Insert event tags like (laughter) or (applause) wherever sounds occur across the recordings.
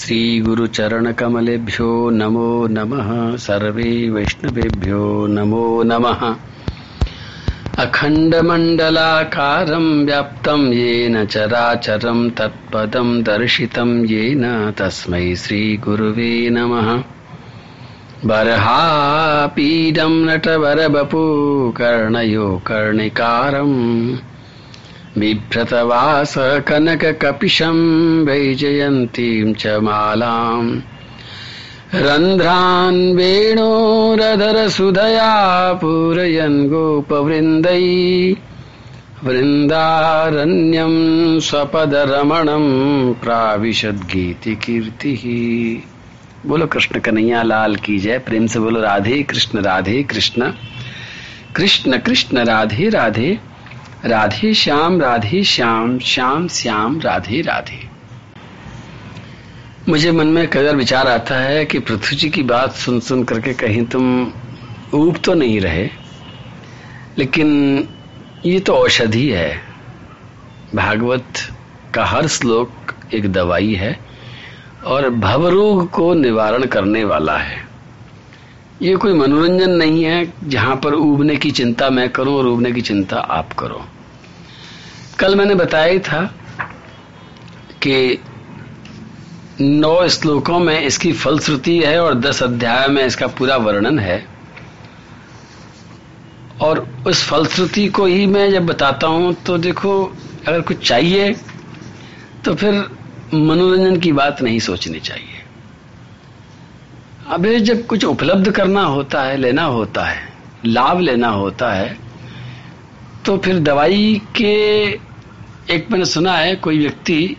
श्रीगुरुचरणकमलेभ्यो नमो नमः, सर्वे वैष्णवेभ्यो नमो नमः। अखण्डमण्डलाकारं व्याप्तं येन चराचरं तत्पदं दर्शितं येन तस्मै श्रीगुरुवे नमः। बर्हापीडं नटवरबपू, कर्णयो कर्णिकारम्। बिभ्रतवास कनककपिशं वैजयन्तीं च मालाम्। रन्ध्रान् वेणोरधरसुधया पूरयन् गोपवृन्दै। वृन्दारण्यं स्वपदरमणं प्राविशद्गीतिकीर्तिः। बोलो कृष्ण कन्हैया लाल की जय। प्रेम से बोलो राधे कृष्ण राधे कृष्ण। कृष्ण कृष्ण, राधे राधे। राधे श्याम राधे श्याम श्याम श्याम, राधे राधे। मुझे मन में कदर विचार आता है कि पृथ्वी जी की बात सुन सुन करके कहीं तुम ऊब तो नहीं रहे, लेकिन ये तो औषधि है। भागवत का हर श्लोक एक दवाई है और भवरोग को निवारण करने वाला है। ये कोई मनोरंजन नहीं है जहाँ पर उबने की चिंता मैं करूँ और उबने की चिंता आप करो। कल मैंने बताया था कि नौ श्लोकों में इसकी फलश्रुति है और दस अध्याय में इसका पूरा वर्णन है। और उस फलश्रुति को ही मैं जब बताता हूँ तो देखो, अगर कुछ चाहिए तो फिर मनोरंजन की बात नहीं सोचनी चाहिए। अभी जब कुछ उपलब्ध करना होता है, लेना होता है, लाभ लेना होता है तो फिर दवाई के एक मैंने सुना है, कोई व्यक्ति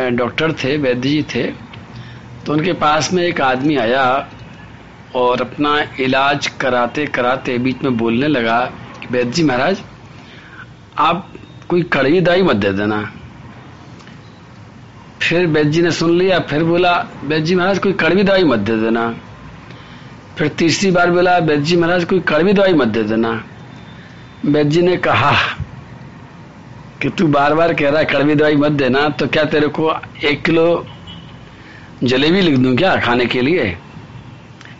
डॉक्टर थे वैद्य जी थे तो उनके पास में एक आदमी आया और अपना इलाज कराते कराते बीच में बोलने लगा कि वैद्य जी महाराज, आप कोई कड़वी दवाई मत दे देना फिर वैद्य जी ने सुन लिया, फिर बोला वैद्य जी महाराज, कोई कड़वी दवाई मत दे देना। फिर तीसरी बार बोला वैद्य जी महाराज, कोई कड़वी दवाई मत दे देना। वैद्य जी ने कहा कि तू बार बार कह रहा है, कड़वी दवाई मत देना तो क्या तेरे को एक किलो जलेबी लिख दूँ क्या खाने के लिए?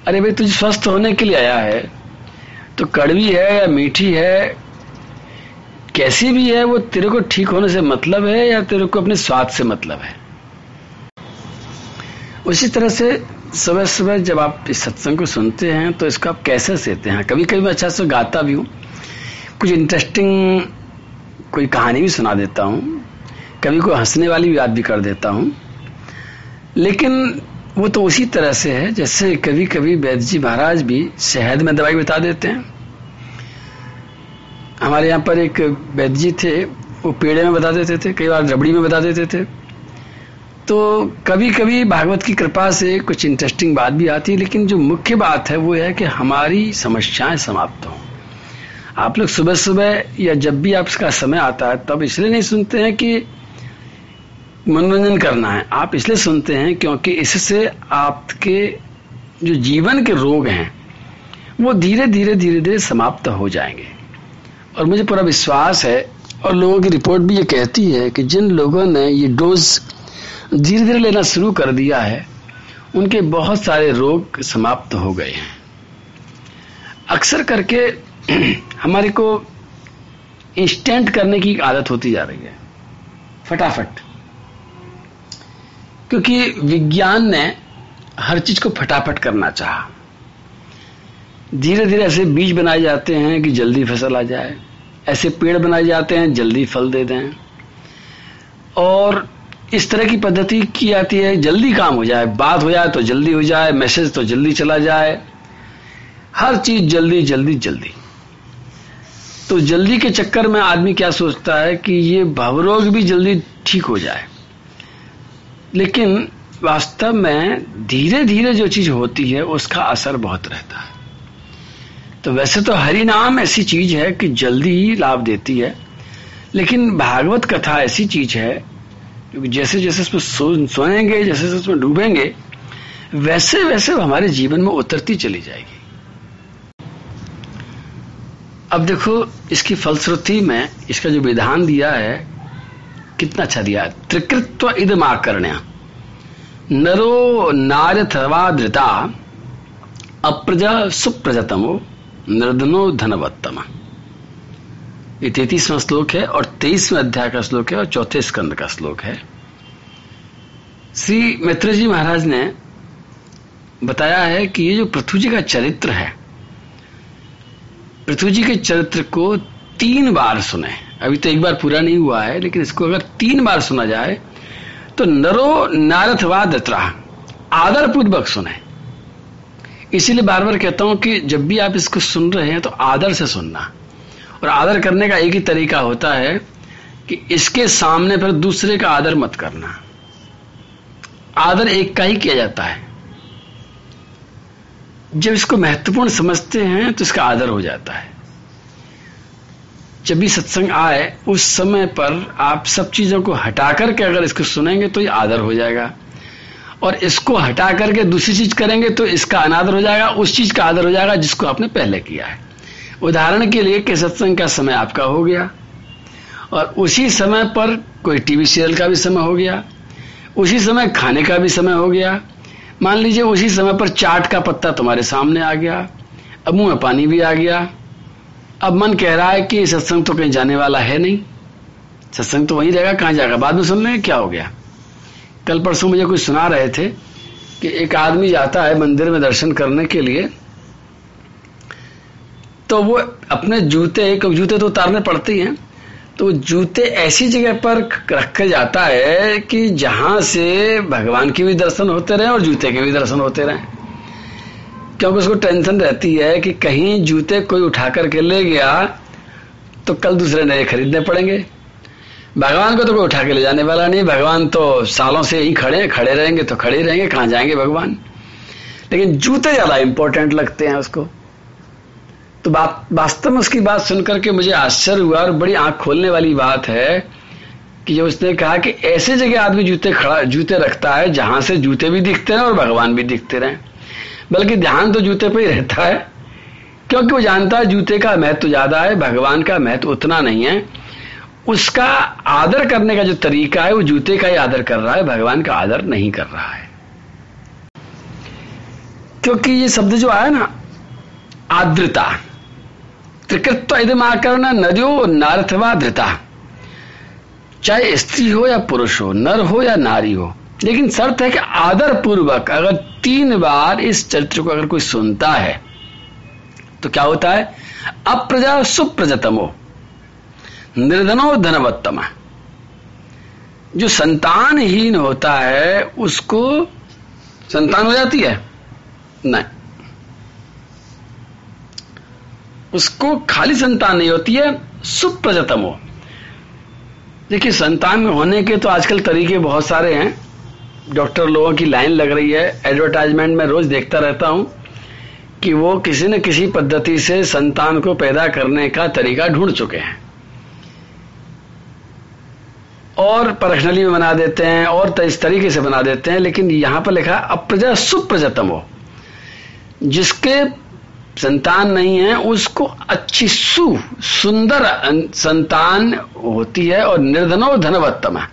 अरे भाई, तुझे स्वस्थ होने के लिए आया है। तो कड़वी है या मीठी है, कैसी भी है, वो तेरे को ठीक होने से मतलब है या तेरे को अपने स्वाद से मतलब है? उसी तरह से सुबह सुबह जब आप इस सत्संग को सुनते हैं तो इसको आप कैसे सहते हैं? कभी कभी मैं अच्छा से गाता भी हूँ। कुछ इंटरेस्टिंग कोई कहानी भी सुना देता हूँ। कभी कोई हंसने वाली भी बात भी कर देता हूँ। लेकिन वो तो उसी तरह से है, जैसे कभी कभी वैद्य जी महाराज भी शहद में दवाई बता देते हैं। हमारे यहाँ पर एक वैद्य जी थे, वो पेड़े में बता देते थे, कई बार रबड़ी में बता देते थे। तो कभी कभी भागवत की कृपा से कुछ इंटरेस्टिंग बात भी आती है, लेकिन जो मुख्य बात है वो है कि हमारी समस्याएँ समाप्त हों। आप लोग सुबह सुबह या जब भी आपका समय आता है, तब इसलिए नहीं सुनते हैं कि मनोरंजन करना है। आप इसलिए सुनते हैं क्योंकि इससे आपके जो जीवन के रोग हैं, वो धीरे धीरे धीरे धीरे समाप्त हो जाएँगे। और मुझे पूरा विश्वास है, और लोगों की रिपोर्ट भी ये कहती है कि जिन लोगों ने ये डोज धीरे धीरे लेना शुरू कर दिया है, उनके बहुत सारे रोग समाप्त हो गए हैं। अक्सर करके (clears throat) हमारे को इंस्टेंट करने की आदत होती जा रही है। फटाफट। क्योंकि विज्ञान ने हर चीज़ को फटाफट करना चाहा। धीरे धीरे ऐसे बीज बनाए जाते हैं कि जल्दी फ़सल आ जाए। ऐसे पेड़ बनाए जाते हैं, जल्दी फल दे दें। और इस तरह की पद्धति की जाती है। जल्दी काम हो जाए, बात हो जाए तो जल्दी हो जाए, मैसेज तो जल्दी चला जाए। हर चीज़ जल्दी जल्दी जल्दी। तो जल्दी के चक्कर में आदमी क्या सोचता है कि ये भवरोग भी जल्दी ठीक हो जाए। लेकिन वास्तव में धीरे धीरे जो चीज़ होती है, उसका असर बहुत रहता है। तो वैसे तो हरि नाम ऐसी चीज़ है कि जल्दी ही लाभ देती है, लेकिन भागवत कथा ऐसी चीज़ है क्योंकि जैसे जैसे उसमें सो, सोएँगे जैसे जैसे उसमें डूबेंगे वैसे वैसे हमारे जीवन में उतरती चली जाएगी। अब देखो इसकी फलश्रुति में इसका जो विधान दिया है कितना अच्छा दिया है। त्रिकृत्व इदम आकर्ण्या। नरो नारथवा धृता अप्रजा सुप्रजतमो निर्धनो धनवत्तम। ये तैतीसवां श्लोक है और तेईसवें अध्याय का श्लोक है और चौथे स्कंद का श्लोक है। श्री मित्र जी महाराज ने बताया है कि ये जो पृथ्वी जी का चरित्र है, पृथ्वी जी के चरित्र को तीन बार सुने। अभी तो एक बार पूरा नहीं हुआ है, लेकिन इसको अगर तीन बार सुना जाए तो नरो नारथवा दत्रा आदर पूर्वक सुने। इसीलिए बार बार कहता हूँ कि जब भी आप इसको सुन रहे हैं तो आदर से सुनना। और आदर करने का एक ही तरीका होता है कि इसके सामने पर दूसरे का आदर मत करना। आदर एक का ही किया जाता है। जब इसको महत्वपूर्ण समझते हैं तो इसका आदर हो जाता है। जब भी सत्संग आए, उस समय पर आप सब चीज़ों को हटा करके अगर इसको सुनेंगे तो ये आदर हो जाएगा। और इसको हटा करके दूसरी चीज़ करेंगे तो इसका अनादर हो जाएगा, उस चीज़ का आदर हो जाएगा जिसको आपने पहले किया है। उदाहरण के लिए कि सत्संग का समय आपका हो गया, और उसी समय पर कोई टीवी सीरियल का भी समय हो गया, उसी समय खाने का भी समय हो गया, मान लीजिए उसी समय पर चाट का पत्ता तुम्हारे सामने आ गया, अब मुँह में पानी भी आ गया, अब मन कह रहा है कि सत्संग तो कहीं जाने वाला है नहीं, सत्संग तो वहीं रहेगा, कहाँ जाएगा? बाद में सुन लेंगे क्या हो गया? कल परसों मुझे कुछ सुना रहे थे कि एक आदमी जाता है मंदिर में दर्शन करने के लिए तो वो अपने जूते जूते तो उतारने पड़ते ही तो जूते ऐसी जगह पर रख जाता है कि जहाँ से भगवान के भी दर्शन होते रहे और जूते के भी दर्शन होते रहे। क्योंकि उसको टेंशन रहती है कि कहीं जूते कोई उठा करके ले गया तो कल दूसरे नए खरीदने पड़ेंगे। भगवान को तो कोई उठा के ले जाने वाला नहीं। भगवान तो सालों से ही खड़े खड़े रहेंगे तो खड़े रहेंगे। कहाँ जाएँगे भगवान? लेकिन जूते ज़्यादा इंपॉर्टेंट लगते हैं उसको। तो वास्तव में उसकी बात सुनकर के मुझे आश्चर्य हुआ और बड़ी आँख खोलने वाली बात है कि जब उसने कहा कि ऐसे जगह आदमी जूते खड़ा, जूते रखता है जहाँ से जूते भी दिखते रहे और भगवान भी दिखते रहे। बल्कि ध्यान तो जूते पर ही रहता है, क्योंकि वो जानता है जूते का महत्व ज़्यादा है, भगवान का महत्व उतना नहीं है। उसका आदर करने का जो तरीका है, वो जूते का ही आदर कर रहा है, भगवान का आदर नहीं कर रहा है। क्योंकि ये शब्द जो आया ना आद्रता त्रिकृत्व इदमाकरण नजो नार्थवा धृता चाहे स्त्री हो या पुरुष हो, नर हो या नारी हो, लेकिन शर्त है कि आदर पूर्वक अगर तीन बार इस चरित्र को अगर कोई सुनता है तो क्या होता है? अप्रजा सुप्रजतमो निर्धनो धनवत्तम। जो संतानहीन होता है, उसको संतान हो जाती है? नहीं। उसको खाली संतान नहीं होती है, सुप्रजतम हो। देखिए, संतान में होने के तो आजकल तरीके बहुत सारे हैं। डॉक्टर लोगों की लाइन लग रही है। एडवर्टाइजमेंट में रोज देखता रहता हूँ कि वो किसी न किसी पद्धति से संतान को पैदा करने का तरीका ढूंढ चुके हैं। और परखनली में बना देते हैं, और इस तरीके से बना देते हैं, लेकिन यहाँ पर लिखा अप्रजा सुप्रजतम हो। जिसके संतान नहीं है, उसको अच्छी सु, सुंदर संतान होती है और निर्धनो धनवत्तम है।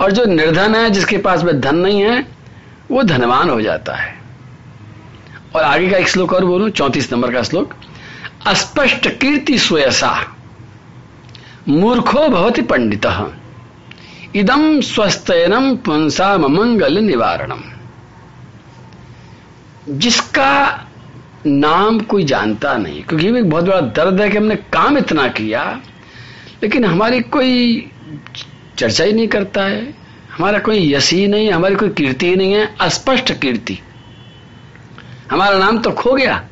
और जो निर्धन है, जिसके पास में धन नहीं है, वो धनवान हो जाता है। और आगे का एक श्लोक और बोलू, चौतीस नंबर का श्लोक। अस्पष्ट कीर्ति सुयसा, मूर्खो भवती पंडित। इदम स्वस्थनम पुंसा मंगल निवारणम। जिसका नाम कोई जानता नहीं, क्योंकि एक बहुत बड़ा दर्द है कि हमने काम इतना किया, लेकिन हमारी कोई चर्चा ही नहीं करता है, हमारा कोई यश ही नहीं, हमारी कोई कीर्ति ही नहीं है, अस्पष्ट कीर्ति। हमारा नाम तो खो गया।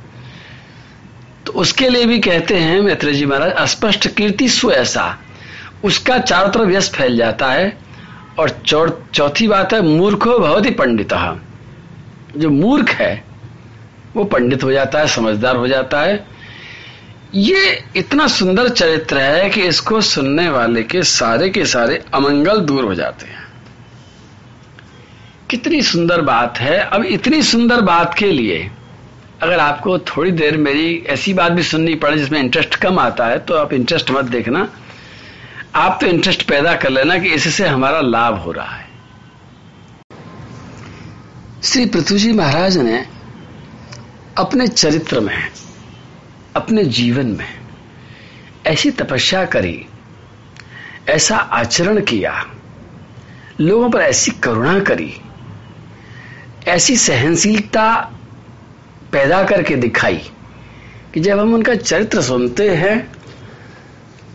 तो उसके लिए भी कहते हैं मैत्र जी महाराज, अस्पष्ट कीर्ति स्वैसा उसका चारों तरफ़ यश फैल जाता है, और चौथी बात है, मूर्खो ही पंडित। जो मूर्ख है वो पंडित हो जाता है, समझदार हो जाता है। ये इतना सुंदर चरित्र है कि इसको सुनने वाले के सारे के सारे अमंगल दूर हो जाते हैं। कितनी सुंदर बात है। अब इतनी सुंदर बात के लिए अगर आपको थोड़ी देर मेरी ऐसी बात भी सुननी पड़े जिसमें इंटरेस्ट कम आता है तो आप इंटरेस्ट मत देखना। आप तो इंटरेस्ट पैदा कर लेना कि इससे हमारा लाभ हो रहा है। श्री पृथ्वी जी महाराज ने अपने चरित्र में अपने जीवन में ऐसी तपस्या करी, ऐसा आचरण किया, लोगों पर ऐसी करुणा करी, ऐसी सहनशीलता पैदा करके दिखाई कि जब हम उनका चरित्र सुनते हैं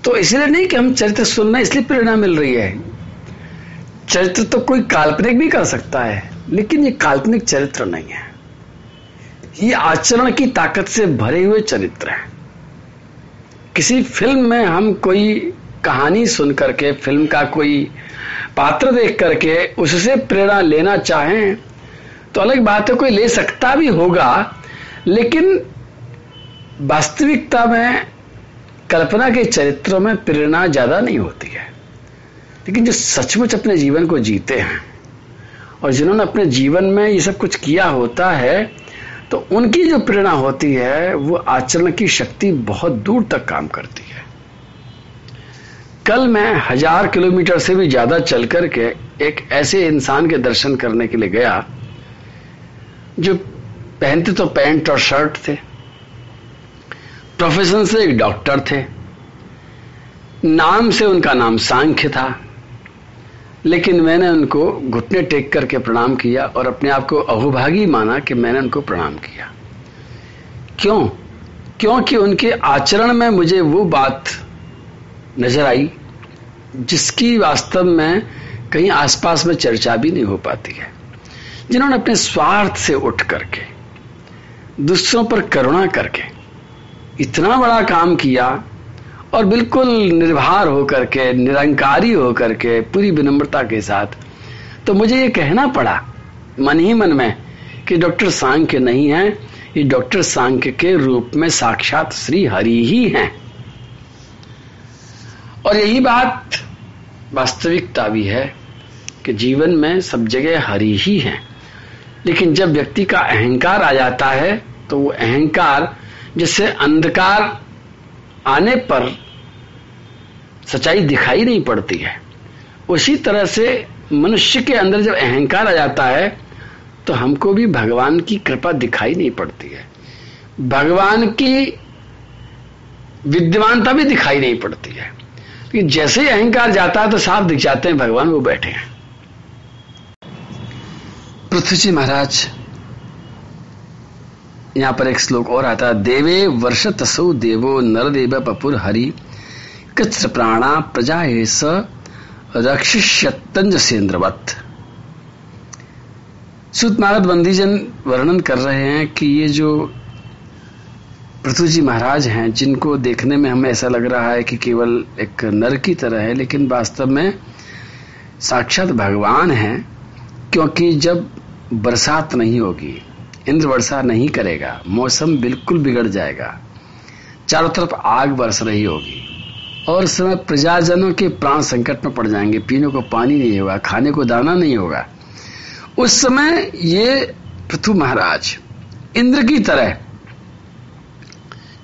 तो इसलिए नहीं कि हम चरित्र सुनना इसलिए प्रेरणा मिल रही है। चरित्र तो कोई काल्पनिक भी कर सकता है, लेकिन ये काल्पनिक चरित्र नहीं है। ये आचरण की ताकत से भरे हुए चरित्र है। किसी फ़िल्म में हम कोई कहानी सुन करके, फ़िल्म का कोई पात्र देख करके उससे प्रेरणा लेना चाहें तो अलग बात है, कोई ले सकता भी होगा, लेकिन वास्तविकता में, कल्पना के चरित्रों में प्रेरणा ज़्यादा नहीं होती है। लेकिन जो सचमुच अपने जीवन को जीते हैं, और जिन्होंने अपने जीवन में ये सब कुछ किया होता है तो उनकी जो प्रेरणा होती है, वो आचरण की शक्ति बहुत दूर तक काम करती है। कल मैं हज़ार किलोमीटर से भी ज़्यादा चल करके एक ऐसे इंसान के दर्शन करने के लिए गया, जो पहनते तो पैंट और शर्ट थे। प्रोफेशन से एक डॉक्टर थे। नाम से उनका नाम सांख्य था। लेकिन मैंने उनको घुटने टेक करके प्रणाम किया और अपने आप को अहुभागी माना कि मैंने उनको प्रणाम किया। क्यों? क्योंकि उनके आचरण में मुझे वो बात नज़र आई जिसकी वास्तव में कहीं आसपास में चर्चा भी नहीं हो पाती है। जिन्होंने अपने स्वार्थ से उठ करके, दूसरों पर करुणा करके इतना बड़ा काम किया और बिल्कुल निर्भर होकर के, निरंकारी होकर के, पूरी विनम्रता के साथ। तो मुझे ये कहना पड़ा, मन ही मन में, कि डॉक्टर सांख्य नहीं है, ये डॉक्टर सांख्य के रूप में साक्षात श्री हरि ही हैं। और यही बात वास्तविकता भी है, कि जीवन में सब जगह हरि ही है। लेकिन जब व्यक्ति का अहंकार आ जाता है तो वो अहंकार, जिससे अंधकार आने पर सच्चाई दिखाई नहीं पड़ती है। उसी तरह से मनुष्य के अंदर जब अहंकार आ जाता है तो हमको भी भगवान की कृपा दिखाई नहीं पड़ती है। भगवान की विद्यमानता भी दिखाई नहीं पड़ती है। कि जैसे ही अहंकार जाता है तो साफ़ दिख जाते हैं, भगवान वो बैठे हैं। पृथ्वी जी महाराज यहाँ पर एक श्लोक और आता है, देवे वर्ष तसो देवो नर देव पपुर हरि कच्र प्राणा प्रजा स रक्षिष्यतंज सुत नारद बंदीजन वर्णन कर रहे हैं कि ये जो पृथ्वी जी महाराज हैं, जिनको देखने में हमें ऐसा लग रहा है कि केवल एक नर की तरह है, लेकिन वास्तव में साक्षात भगवान हैं, क्योंकि जब बरसात नहीं होगी इंद्र वर्षा नहीं करेगा, मौसम बिल्कुल बिगड़ जाएगा। चारों तरफ़ आग बरस रही होगी। और उस समय प्रजाजनों के प्राण संकट में पड़ जाएँगे, पीने को पानी नहीं होगा, खाने को दाना नहीं होगा। उस समय ये पृथु महाराज इंद्र की तरह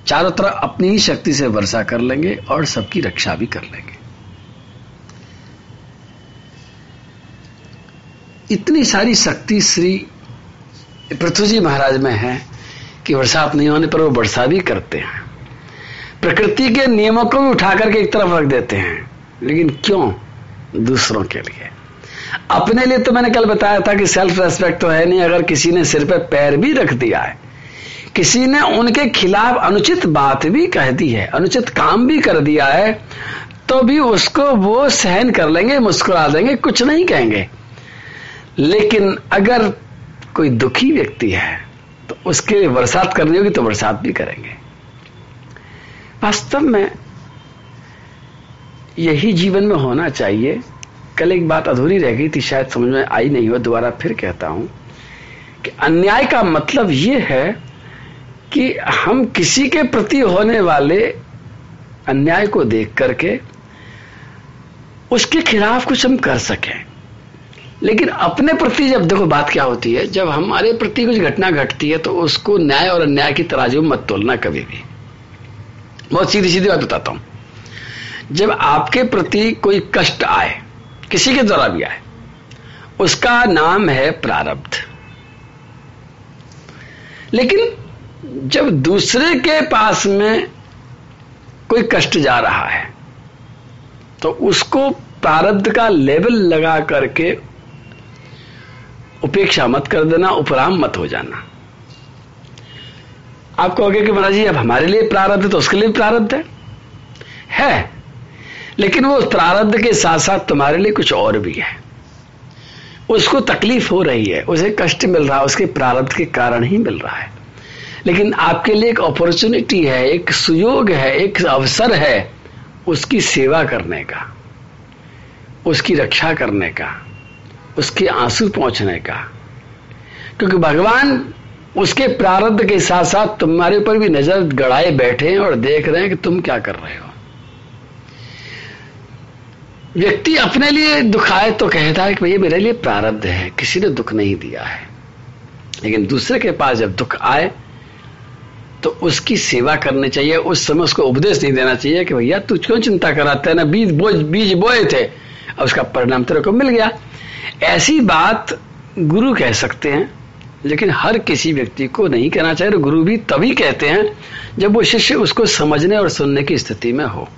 चारों तरफ़ अपनी ही शक्ति से वर्षा कर लेंगे और सबकी रक्षा भी कर लेंगे। इतनी सारी शक्ति श्री पृथ्वी जी महाराज में है कि बरसात नहीं होने पर वो वर्षा भी करते हैं। प्रकृति के नियमों को भी उठा करके एक तरफ़ रख देते हैं। लेकिन क्यों? दूसरों के लिए। अपने लिए तो मैंने कल बताया था कि सेल्फ रेस्पेक्ट तो है नहीं, अगर किसी ने सिर पे पैर भी रख दिया है, किसी ने उनके खिलाफ अनुचित बात भी कह दी है, अनुचित काम भी कर दिया है तो भी उसको वो सहन कर लेंगे, मुस्कुरा देंगे, कुछ नहीं कहेंगे। लेकिन अगर कोई दुखी व्यक्ति है तो उसके लिए बरसात करनी होगी तो बरसात भी करेंगे। वास्तव में यही जीवन में होना चाहिए। कल एक बात अधूरी रह गई थी, शायद समझ में आई नहीं हो, दोबारा फिर कहता हूँ कि अन्याय का मतलब यह है कि हम किसी के प्रति होने वाले अन्याय को देख करके उसके खिलाफ कुछ हम कर सकें। लेकिन अपने प्रति जब देखो बात क्या होती है, जब हमारे प्रति कुछ घटना घटती है तो उसको न्याय और अन्याय की तराजू मत तोलना कभी भी। बहुत सीधी सीधी बात बताता हूँ। जब आपके प्रति कोई कष्ट आए, किसी के द्वारा भी आए, उसका नाम है प्रारब्ध। लेकिन जब दूसरे के पास में कोई कष्ट जा रहा है तो उसको प्रारब्ध का लेवल लगा करके उपेक्षा मत कर देना, उपराम मत हो जाना। आप कहोगे कि महाराज जी, अब हमारे लिए प्रारब्ध तो उसके लिए प्रारब्ध है। है। लेकिन वो प्रारब्ध के साथ साथ तुम्हारे लिए कुछ और भी है। उसको तकलीफ़ हो रही है, उसे कष्ट मिल रहा है उसके प्रारब्ध के कारण ही मिल रहा है। लेकिन आपके लिए एक अपॉर्चुनिटी है, एक सुयोग है, एक अवसर है उसकी सेवा करने का, उसकी रक्षा करने का। उसके आँसू पहुँचने का। क्योंकि भगवान उसके प्रारब्ध के साथ साथ तुम्हारे ऊपर भी नज़र गड़ाए बैठे हैं और देख रहे हैं कि तुम क्या कर रहे हो। व्यक्ति अपने लिए दुखाए तो कहता है कि भैया मेरे लिए प्रारब्ध है, किसी ने दुख नहीं दिया है। लेकिन दूसरे के पास जब दुख आए तो उसकी सेवा करनी चाहिए, उस समय उसको उपदेश नहीं देना चाहिए कि भैया तू क्यों चिंता कराते ना बीज बोझ बीज बोए थे। और उसका परिणाम तेरे को मिल गया। ऐसी बात गुरु कह सकते हैं, लेकिन हर किसी व्यक्ति को नहीं कहना चाहिए। गुरु भी तभी कहते हैं जब वो शिष्य उसको समझने और सुनने की स्थिति में हो।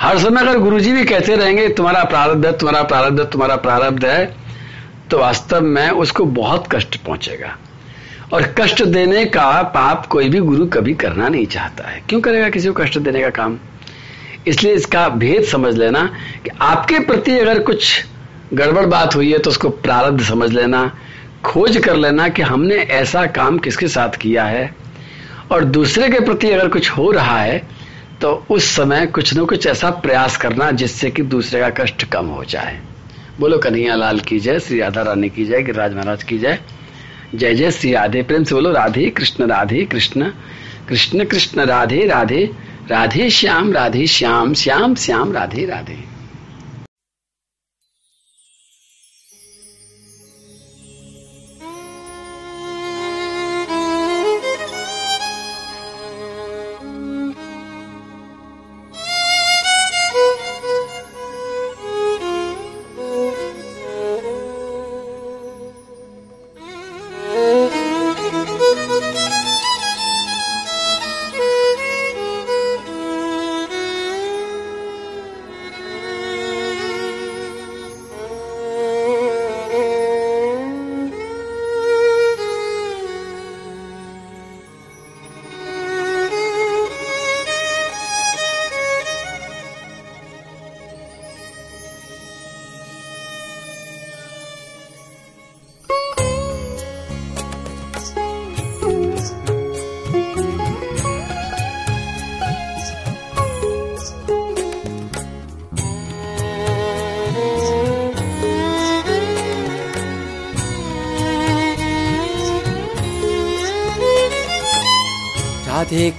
हर समय अगर गुरुजी भी कहते रहेंगे, तुम्हारा प्रारब्ध है, तुम्हारा प्रारब्ध है, तुम्हारा प्रारब्ध है तो वास्तव में उसको बहुत कष्ट पहुंचेगा। और कष्ट देने का पाप कोई भी गुरु कभी करना नहीं चाहता है। क्यों करेगा किसी को कष्ट देने का काम? इसलिए इसका भेद समझ लेना कि आपके प्रति अगर कुछ गड़बड़ बात हुई है तो उसको प्रारब्ध समझ लेना, खोज कर लेना कि हमने ऐसा काम किसके साथ किया है। और दूसरे के प्रति अगर कुछ हो रहा है तो उस समय कुछ न कुछ ऐसा प्रयास करना जिससे कि दूसरे का कष्ट कम हो जाए। बोलो, कन्हैया लाल की जय, श्री राधा रानी की जय, गिरिराज महाराज की जय। जय जय श्री राधे, प्रेम से बोलो, राधे कृष्ण राधे कृष्ण। कृष्ण कृष्ण, राधे राधे। राधे श्याम राधे श्याम श्याम श्याम, राधे राधे।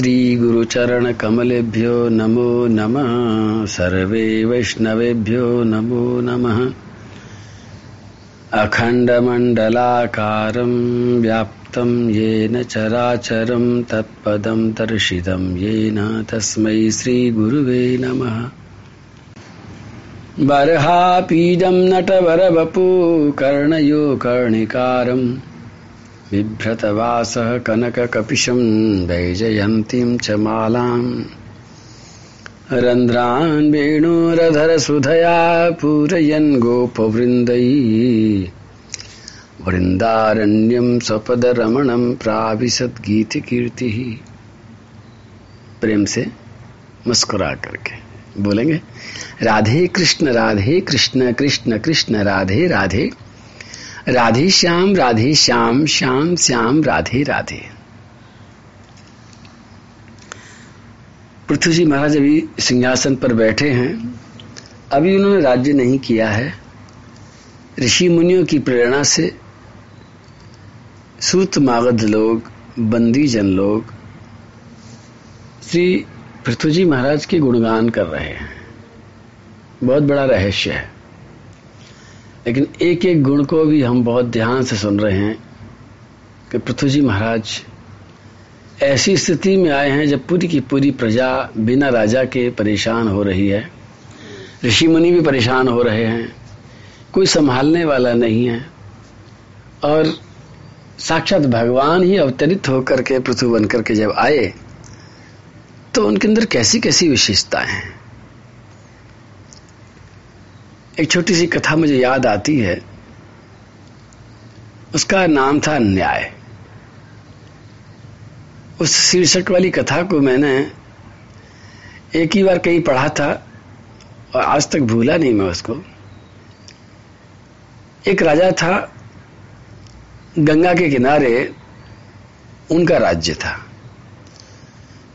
श्री गुरुचरण कमलेभ्यो नमो नमः। सर्वे वैष्णवेभ्यो नमो नमः। अखण्डमण्डलाकारं व्याप्तं येन चराचरं तत्पदं दर्शितं येन तस्मै श्रीगुरुवे नमः। बर्हापीडं नटवरवपु कर्णयो कर्णिकारम्। बिभ्रतवासः कनककपिशं वैजयन्तीं च मालाम्। रन्ध्रान् वेणुरधरसुधया पूरयन् गोपवृन्दै। वृन्दारण्यं स्वपदरमणं प्राविशद्गीतकीर्तिः प्रेम से मुस्कुरा करके बोलेंगे। राधे कृष्ण राधे कृष्ण कृष्ण कृष्ण, राधे राधे। राधे श्याम राधे श्याम श्याम श्याम, राधे राधे। पृथ्वी जी महाराज अभी सिंहासन पर बैठे हैं। अभी उन्होंने राज्य नहीं किया है। ऋषि मुनियों की प्रेरणा से सूत मागध लोग, बंदी जन लोग, श्री पृथ्वी जी महाराज के गुणगान कर रहे हैं। बहुत बड़ा रहस्य है। लेकिन एक एक गुण को भी हम बहुत ध्यान से सुन रहे हैं कि पृथ्वी जी महाराज ऐसी स्थिति में आए हैं जब पूरी की पूरी प्रजा बिना राजा के परेशान हो रही है। ऋषि मुनि भी परेशान हो रहे हैं। कोई संभालने वाला नहीं है। और साक्षात भगवान ही अवतरित होकर के पृथ्वी बनकर के जब आए तो उनके अंदर कैसी कैसी विशेषताएँ हैं? एक छोटी सी कथा मुझे याद आती है। उसका नाम था न्याय। उस शीर्षक वाली कथा को मैंने एक ही बार कहीं पढ़ा था और आज तक भूला नहीं मैं उसको। एक राजा था, गंगा के किनारे उनका राज्य था।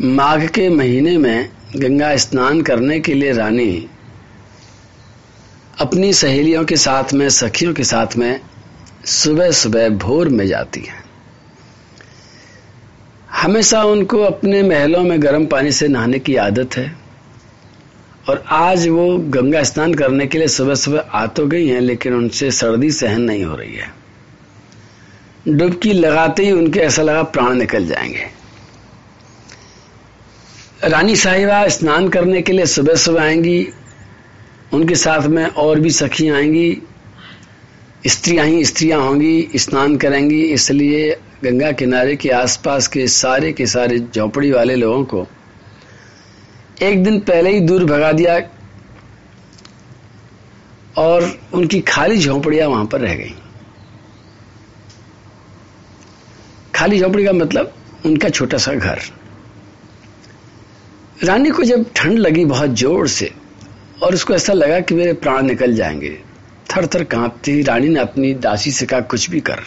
माघ के महीने में गंगा स्नान करने के लिए रानी अपनी सहेलियों के साथ में, सखियों के साथ में सुबह सुबह भोर में जाती है। हमेशा उनको अपने महलों में गर्म पानी से नहाने की आदत है और आज वो गंगा स्नान करने के लिए सुबह सुबह आ तो गई हैं, लेकिन उनसे सर्दी सहन नहीं हो रही है। डुबकी लगाते ही उनके ऐसा लगा प्राण निकल जाएँगे। रानी साहिबा स्नान करने के लिए सुबह सुबह आएँगी उनके साथ में और भी सखी आएँगी, स्त्रियाँ ही स्त्रियाँ होंगी, स्नान करेंगी, इसलिए गंगा किनारे के आसपास के सारे के सारे झोपड़ी वाले लोगों को एक दिन पहले ही दूर भगा दिया और उनकी खाली झोपड़ियाँ वहाँ पर रह गई। खाली झोपड़ी का मतलब उनका छोटा सा घर। रानी को जब ठंड लगी बहुत ज़ोर से और उसको ऐसा लगा कि मेरे प्राण निकल जाएँगे। थर थर कांपती रानी ने अपनी दासी से कहा, कुछ भी कर।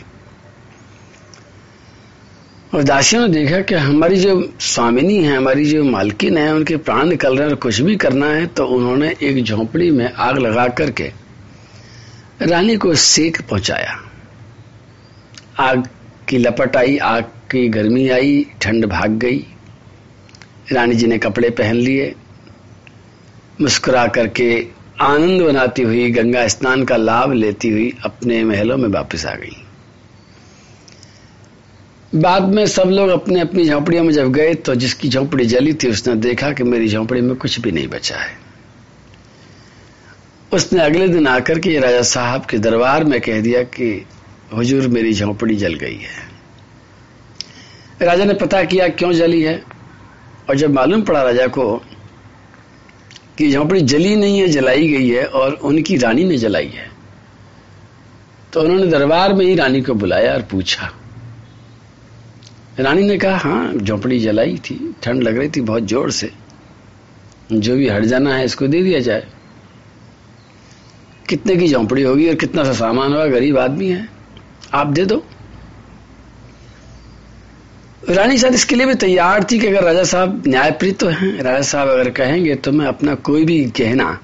और दासियों ने देखा कि हमारी जो स्वामिनी है, हमारी जो मालकिन है, उनके प्राण निकल रहे हैं और कुछ भी करना है तो उन्होंने एक झोंपड़ी में आग लगा करके रानी को सेक पहुँचाया। आग की लपट आई, आग की गर्मी आई, ठंड भाग गई। रानी जी ने कपड़े पहन लिए मुस्कुरा करके आनंद बनाती हुई, गंगा स्नान का लाभ लेती हुई अपने महलों में वापस आ गई। बाद में सब लोग अपने अपनी झोंपड़ियों में जब गए तो जिसकी झोंपड़ी जली थी, उसने देखा कि मेरी झोंपड़ी में कुछ भी नहीं बचा है। उसने अगले दिन आकर के राजा साहब के दरबार में कह दिया कि, हुजूर, मेरी झोंपड़ी जल गई है। राजा ने पता किया क्यों जली है, और जब मालूम पड़ा राजा को कि झोंपड़ी जली नहीं है, जलाई गई है और उनकी रानी ने जलाई है। तो उन्होंने दरबार में ही रानी को बुलाया और पूछा। रानी ने कहा हाँ झोंपड़ी जलाई थी, ठंड लग रही थी बहुत ज़ोर से। जो भी हट जाना है, इसको दे दिया जाए। कितने की झोंपड़ी होगी और कितना सा सामान होगा, गरीब आदमी है। आप दे दो। रानी शायद इसके लिए भी तैयार थी कि अगर राजा साहब न्यायप्रिय तो हैं। राजा साहब अगर कहेंगे तो मैं अपना कोई भी गहना,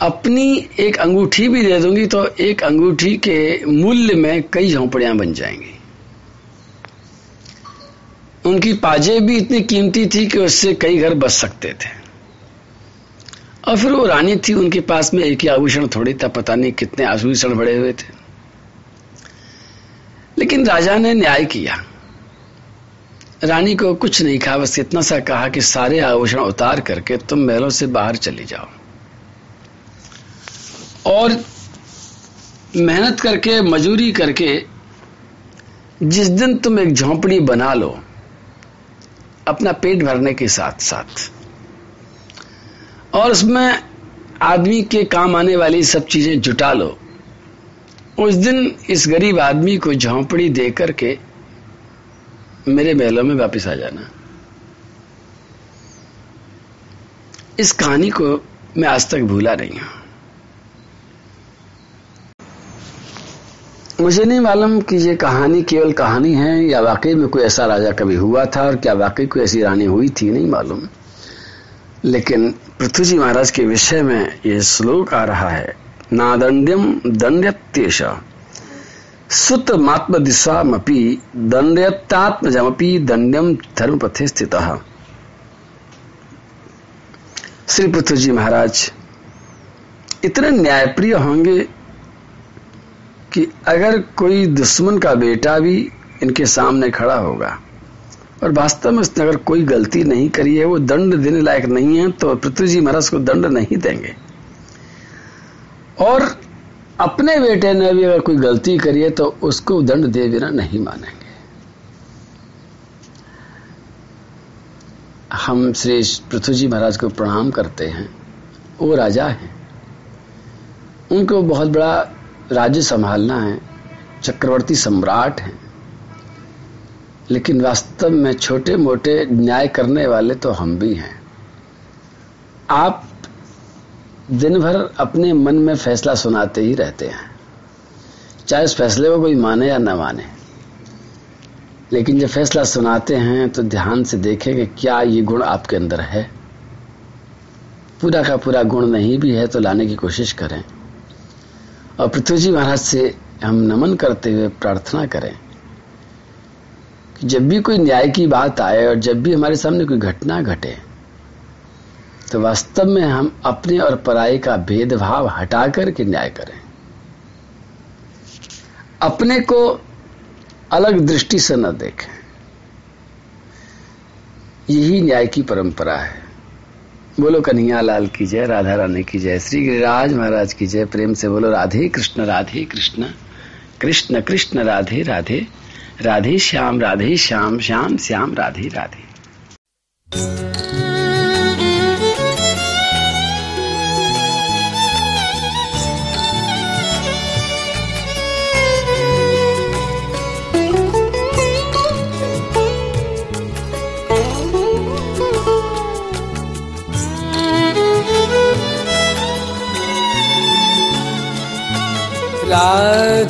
अपनी एक अंगूठी भी दे दूँगी तो एक अंगूठी के मूल्य में कई झोंपड़ियाँ बन जाएँगी। उनकी पाजे भी इतनी कीमती थी कि उससे कई घर बच सकते थे। और फिर वो रानी थी, उनके पास में एक ही आभूषण थोड़ी था, पता नहीं कितने आभूषण बड़े हुए थे। लेकिन राजा ने न्याय किया। रानी को कुछ नहीं कहा, बस इतना सा कहा कि सारे आभूषण उतार करके तुम महलों से बाहर चली जाओ। और मेहनत करके, मजूरी करके जिस दिन तुम एक झोंपड़ी बना लो, अपना पेट भरने के साथ साथ और उसमें आदमी के काम आने वाली सब चीज़ें जुटा लो। उस दिन इस गरीब आदमी को झोंपड़ी दे करके मेरे महलों में वापस आ जाना। इस कहानी को मैं आज तक भूला नहीं हूँ। मुझे नहीं मालूम कि ये कहानी केवल कहानी है या वाकई में कोई ऐसा राजा कभी हुआ था और क्या वाकई कोई ऐसी रानी हुई थी, नहीं मालूम। लेकिन पृथ्वी जी महाराज के विषय में यह श्लोक आ रहा है, नादंड्यम दंड्यत्येश सुत मात्म दिशामपि दंड्यत्तात्मजमपि दंड्यम धर्मपथे स्थित। श्री पृथ्वी जी महाराज, इतने न्यायप्रिय होंगे कि अगर कोई दुश्मन का बेटा भी इनके सामने खड़ा होगा और वास्तव में उसने अगर कोई गलती नहीं करी है, वो दंड देने लायक नहीं है तो पृथ्वी जी महाराज को दंड नहीं देंगे। और अपने बेटे ने भी अगर कोई गलती करी है तो उसको दंड दे बिना नहीं मानेंगे। हम श्री पृथ्वी जी महाराज को प्रणाम करते हैं। वो राजा हैं। उनको बहुत बड़ा राज्य संभालना है, चक्रवर्ती सम्राट हैं। लेकिन वास्तव में छोटे मोटे न्याय करने वाले तो हम भी हैं। आप दिन भर अपने मन में फैसला सुनाते ही रहते हैं। चाहे उस फैसले को कोई माने या न माने। लेकिन जब फैसला सुनाते हैं तो ध्यान से देखें कि क्या ये गुण आपके अंदर है। पूरा का पूरा गुण नहीं भी है तो लाने की कोशिश करें। और पृथ्वी जी महाराज से हम नमन करते हुए प्रार्थना करें कि जब भी कोई न्याय की बात आए और जब भी हमारे सामने कोई घटना घटे तो वास्तव में हम अपने और पराई का भेदभाव हटा करके न्याय करें। अपने को अलग दृष्टि से न देखें। यही न्याय की परंपरा है। बोलो, कन्हैया लाल की जय, राधा रानी की जय, श्री गिरिराज महाराज की जय, प्रेम से बोलो, राधे कृष्ण राधे कृष्ण कृष्ण कृष्ण, राधे राधे राधे श्याम राधे श्याम श्याम श्याम, राधे राधे।